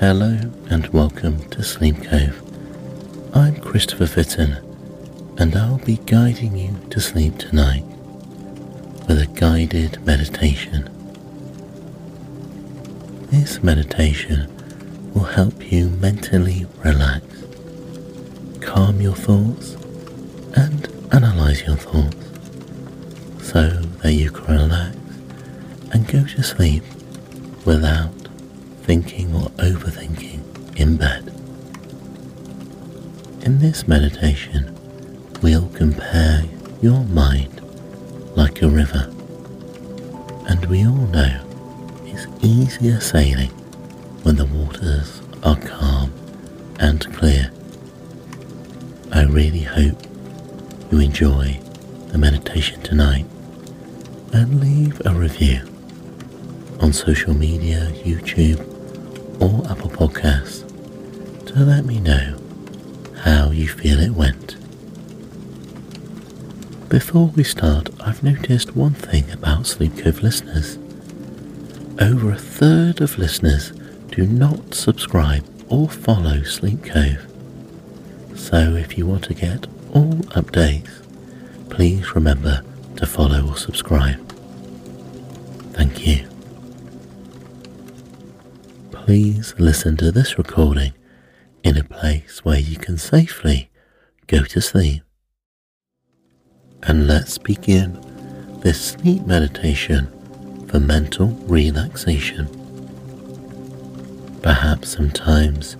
Hello and welcome to Sleep Cove. I'm Christopher Fitton and I'll be guiding you to sleep tonight with a guided meditation. This meditation will help you mentally relax, calm your thoughts, and analyze your thoughts so that you can relax and go to sleep without thinking or overthinking in bed. In this meditation, we'll compare your mind like a river, and we all know it's easier sailing when the waters are calm and clear. I really hope you enjoy the meditation tonight and leave a review on social media, YouTube, or Apple Podcasts to let me know how you feel it went. Before we start, I've noticed one thing about Sleep Cove listeners. Over a third of listeners do not subscribe or follow Sleep Cove. So if you want to get all updates, please remember to follow or subscribe. Thank you. Please listen to this recording in a place where you can safely go to sleep. And let's begin this sleep meditation for mental relaxation. Perhaps sometimes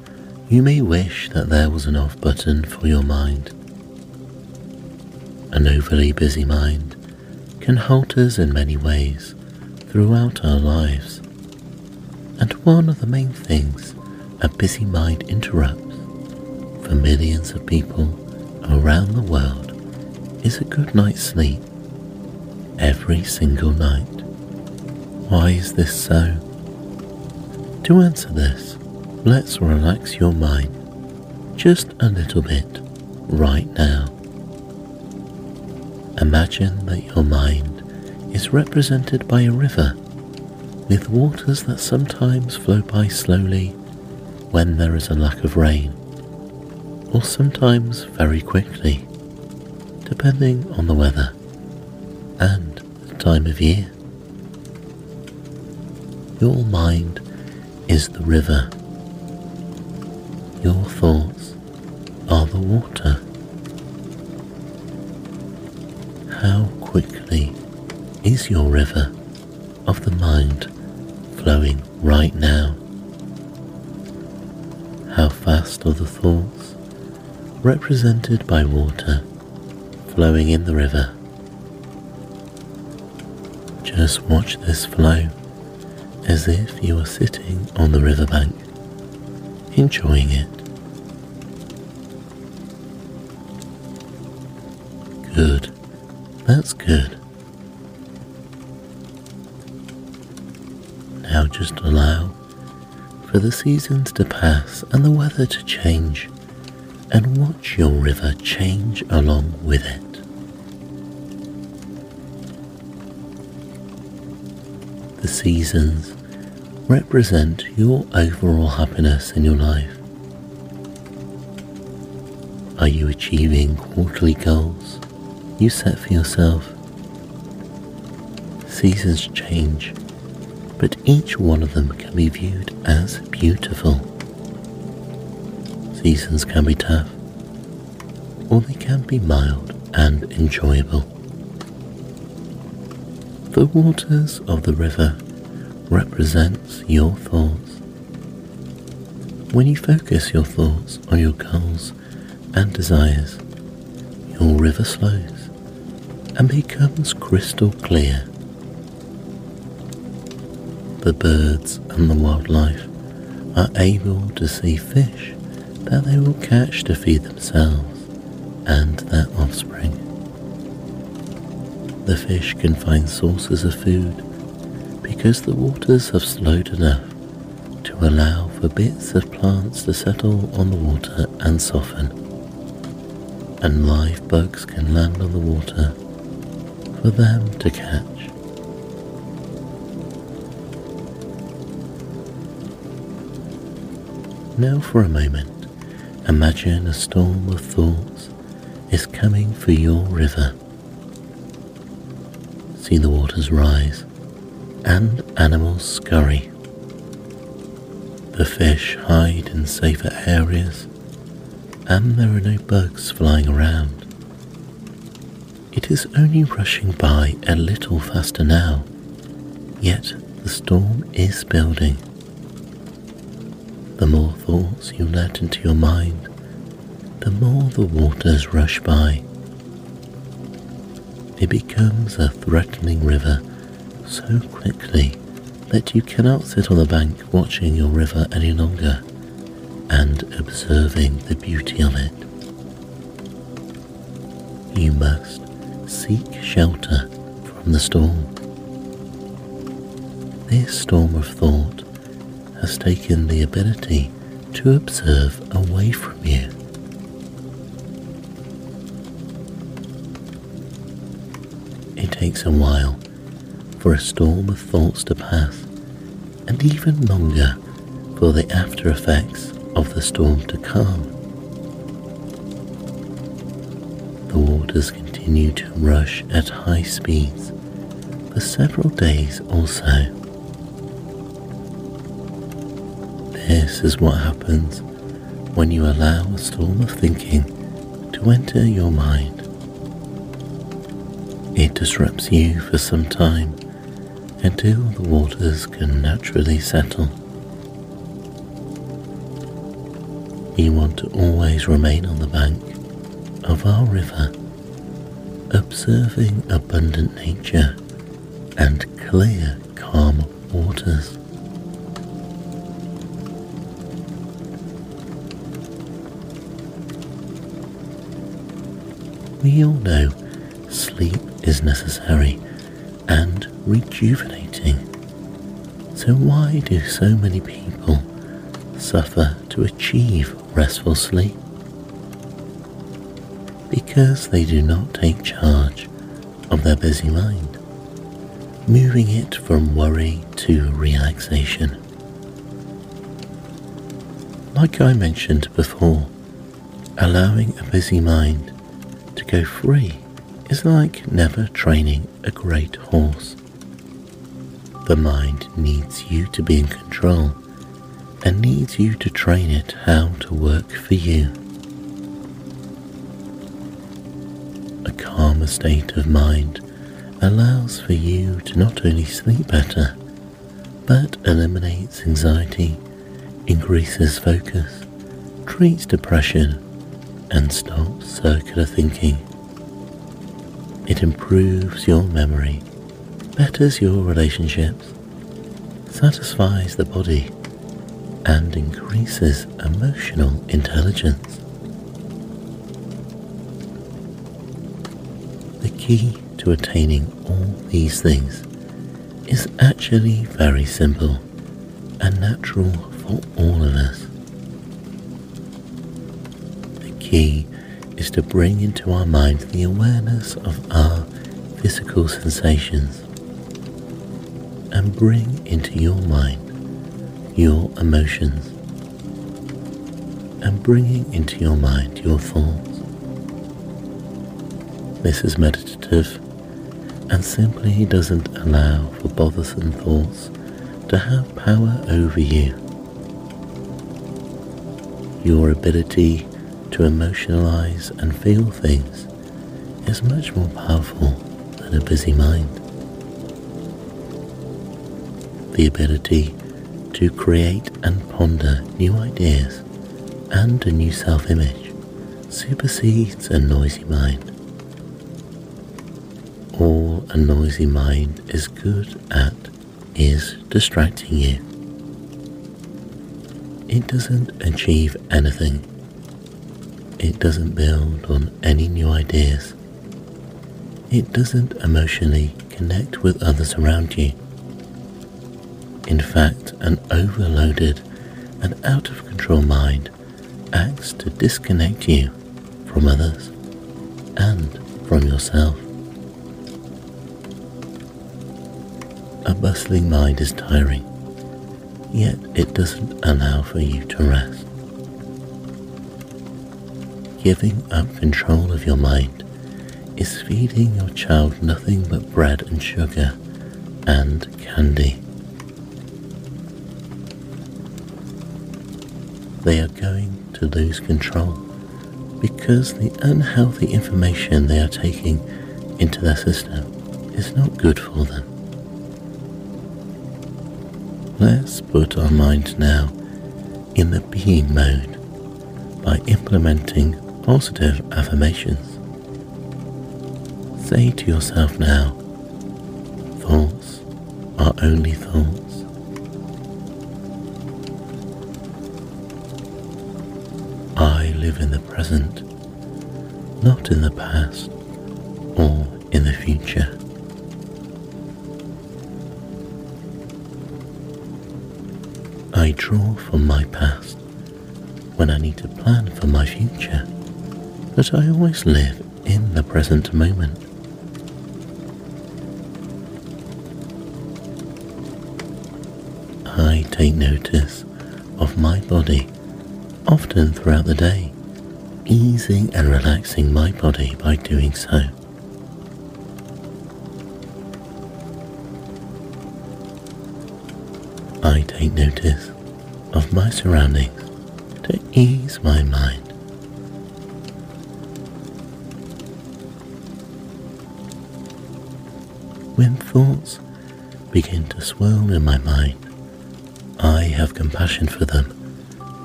you may wish that there was an off button for your mind. An overly busy mind can halt us in many ways throughout our lives. And one of the main things a busy mind interrupts for millions of people around the world is a good night's sleep every single night. Why is this so? To answer this, let's relax your mind just a little bit right now. Imagine that your mind is represented by a river with waters that sometimes flow by slowly when there is a lack of rain, or sometimes very quickly, depending on the weather and the time of year. Your mind is the river. Your thoughts are the water. How quickly is your river of the mind flowing right now? How fast are the thoughts represented by water flowing in the river? Just watch this flow as if you are sitting on the riverbank, enjoying it. Good, that's good. Now just allow for the seasons to pass and the weather to change, and watch your river change along with it. The seasons represent your overall happiness in your life. Are you achieving quarterly goals you set for yourself? Seasons change but each one of them can be viewed as beautiful. Seasons can be tough, or they can be mild and enjoyable. The waters of the river represents your thoughts. When you focus your thoughts on your goals and desires, your river slows and becomes crystal clear the birds and the wildlife are able to see fish that they will catch to feed themselves and their offspring. The fish can find sources of food because the waters have slowed enough to allow for bits of plants to settle on the water and soften, and live bugs can land on the water for them to catch. Now, for a moment, imagine a storm of thoughts is coming for your river. See the waters rise and animals scurry. The fish hide in safer areas, and there are no bugs flying around. It is only rushing by a little faster now, yet the storm is building. The more thoughts you let into your mind, the more the waters rush by. It becomes a threatening river so quickly that you cannot sit on the bank watching your river any longer and observing the beauty of it. You must seek shelter from the storm. This storm of thought has taken the ability to observe away from you. It takes a while for a storm of thoughts to pass, and even longer for the after effects of the storm to calm. The waters continue to rush at high speeds for several days or so. This is what happens when you allow a storm of thinking to enter your mind. It disrupts you for some time until the waters can naturally settle. We want to always remain on the bank of our river, observing abundant nature and clear, calm waters. We all know sleep is necessary and rejuvenating. So, why do so many people suffer to achieve restful sleep? Because they do not take charge of their busy mind, moving it from worry to relaxation. Like I mentioned before, allowing a busy mind go free is like never training a great horse. The mind needs you to be in control and needs you to train it how to work for you. A calmer state of mind allows for you to not only sleep better, but eliminates anxiety, increases focus, treats depression, and stops circular thinking. It improves your memory, betters your relationships, satisfies the body, and increases emotional intelligence. The key to attaining all these things is actually very simple and natural for all of us. Key is to bring into our mind the awareness of our physical sensations and bring into your mind your emotions and bringing into your mind your thoughts. This is meditative and simply doesn't allow for bothersome thoughts to have power over you. Your ability to emotionalize and feel things is much more powerful than a busy mind. The ability to create and ponder new ideas and a new self image supersedes a noisy mind. All a noisy mind is good at is distracting you. It doesn't achieve anything it doesn't build on any new ideas. It doesn't emotionally connect with others around you. In fact, an overloaded and out of control mind acts to disconnect you from others and from yourself. A bustling mind is tiring, yet it doesn't allow for you to rest. Giving up control of your mind is feeding your child nothing but bread and sugar and candy. They are going to lose control because the unhealthy information they are taking into their system is not good for them. Let's put our mind now in the being mode by implementing positive affirmations. Say to yourself now, thoughts are only thoughts. I live in the present, not in the past or in the future. I draw from my past when I need to plan for my future, but I always live in the present moment. I take notice of my body often throughout the day, easing and relaxing my body by doing so. I take notice of my surroundings to ease my mind. When thoughts begin to swirl in my mind, I have compassion for them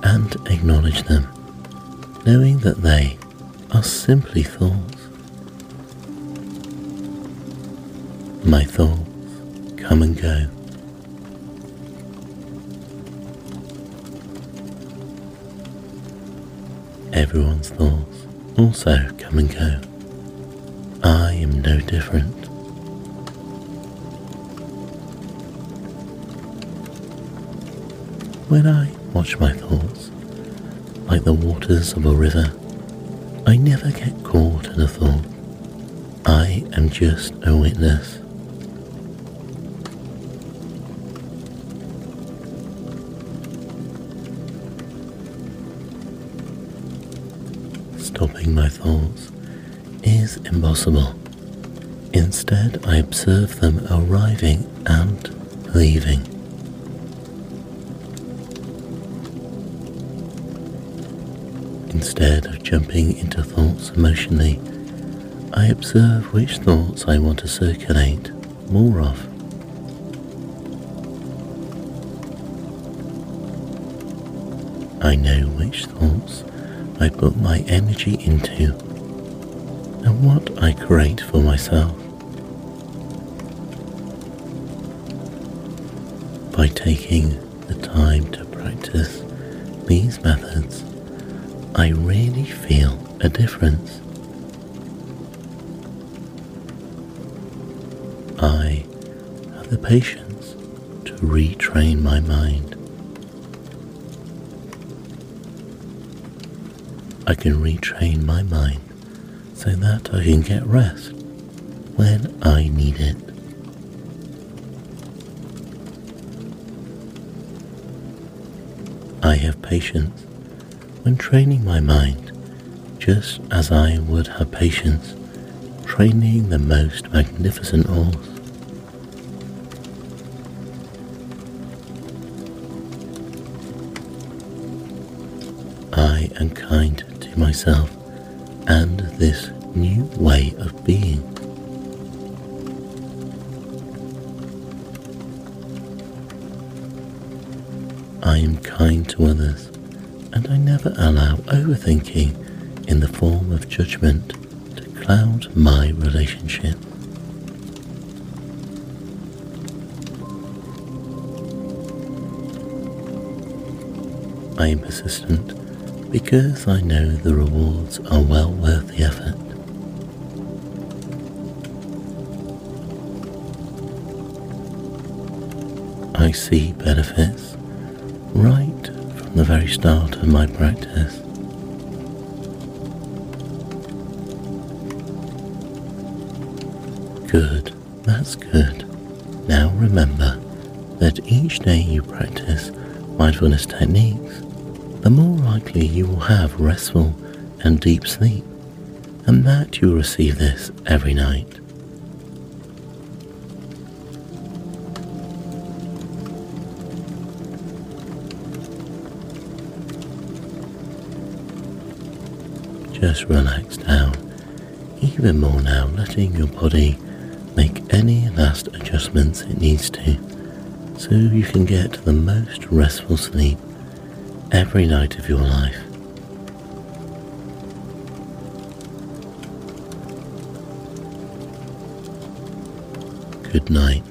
and acknowledge them, knowing that they are simply thoughts. My thoughts come and go Everyone's thoughts also come and go. I am no different. When I watch my thoughts, like the waters of a river, I never get caught in a thought. I am just a witness. stopping my thoughts is impossible. Instead, I observe them arriving and leaving. Instead of jumping into thoughts emotionally, I observe which thoughts I want to circulate more of. I know which thoughts I put my energy into and what I create for myself. By taking the time to practice these methods, I really feel a difference. I have the patience to retrain my mind. I can retrain my mind so that I can get rest when I need it. I have patience when training my mind just as I would have patience training the most magnificent horse. I am kind to myself and this new way of being. I am kind to others and I never allow overthinking in the form of judgment to cloud my relationship. I am persistent because I know the rewards are well worth the effort. I see benefits right the very start of my practice. Good, that's good. Now remember that each day you practice mindfulness techniques, the more likely you will have restful and deep sleep, and that you will receive this every night. Just relax down even more now, letting your body make any last adjustments it needs to so you can get the most restful sleep every night of your life. Good night.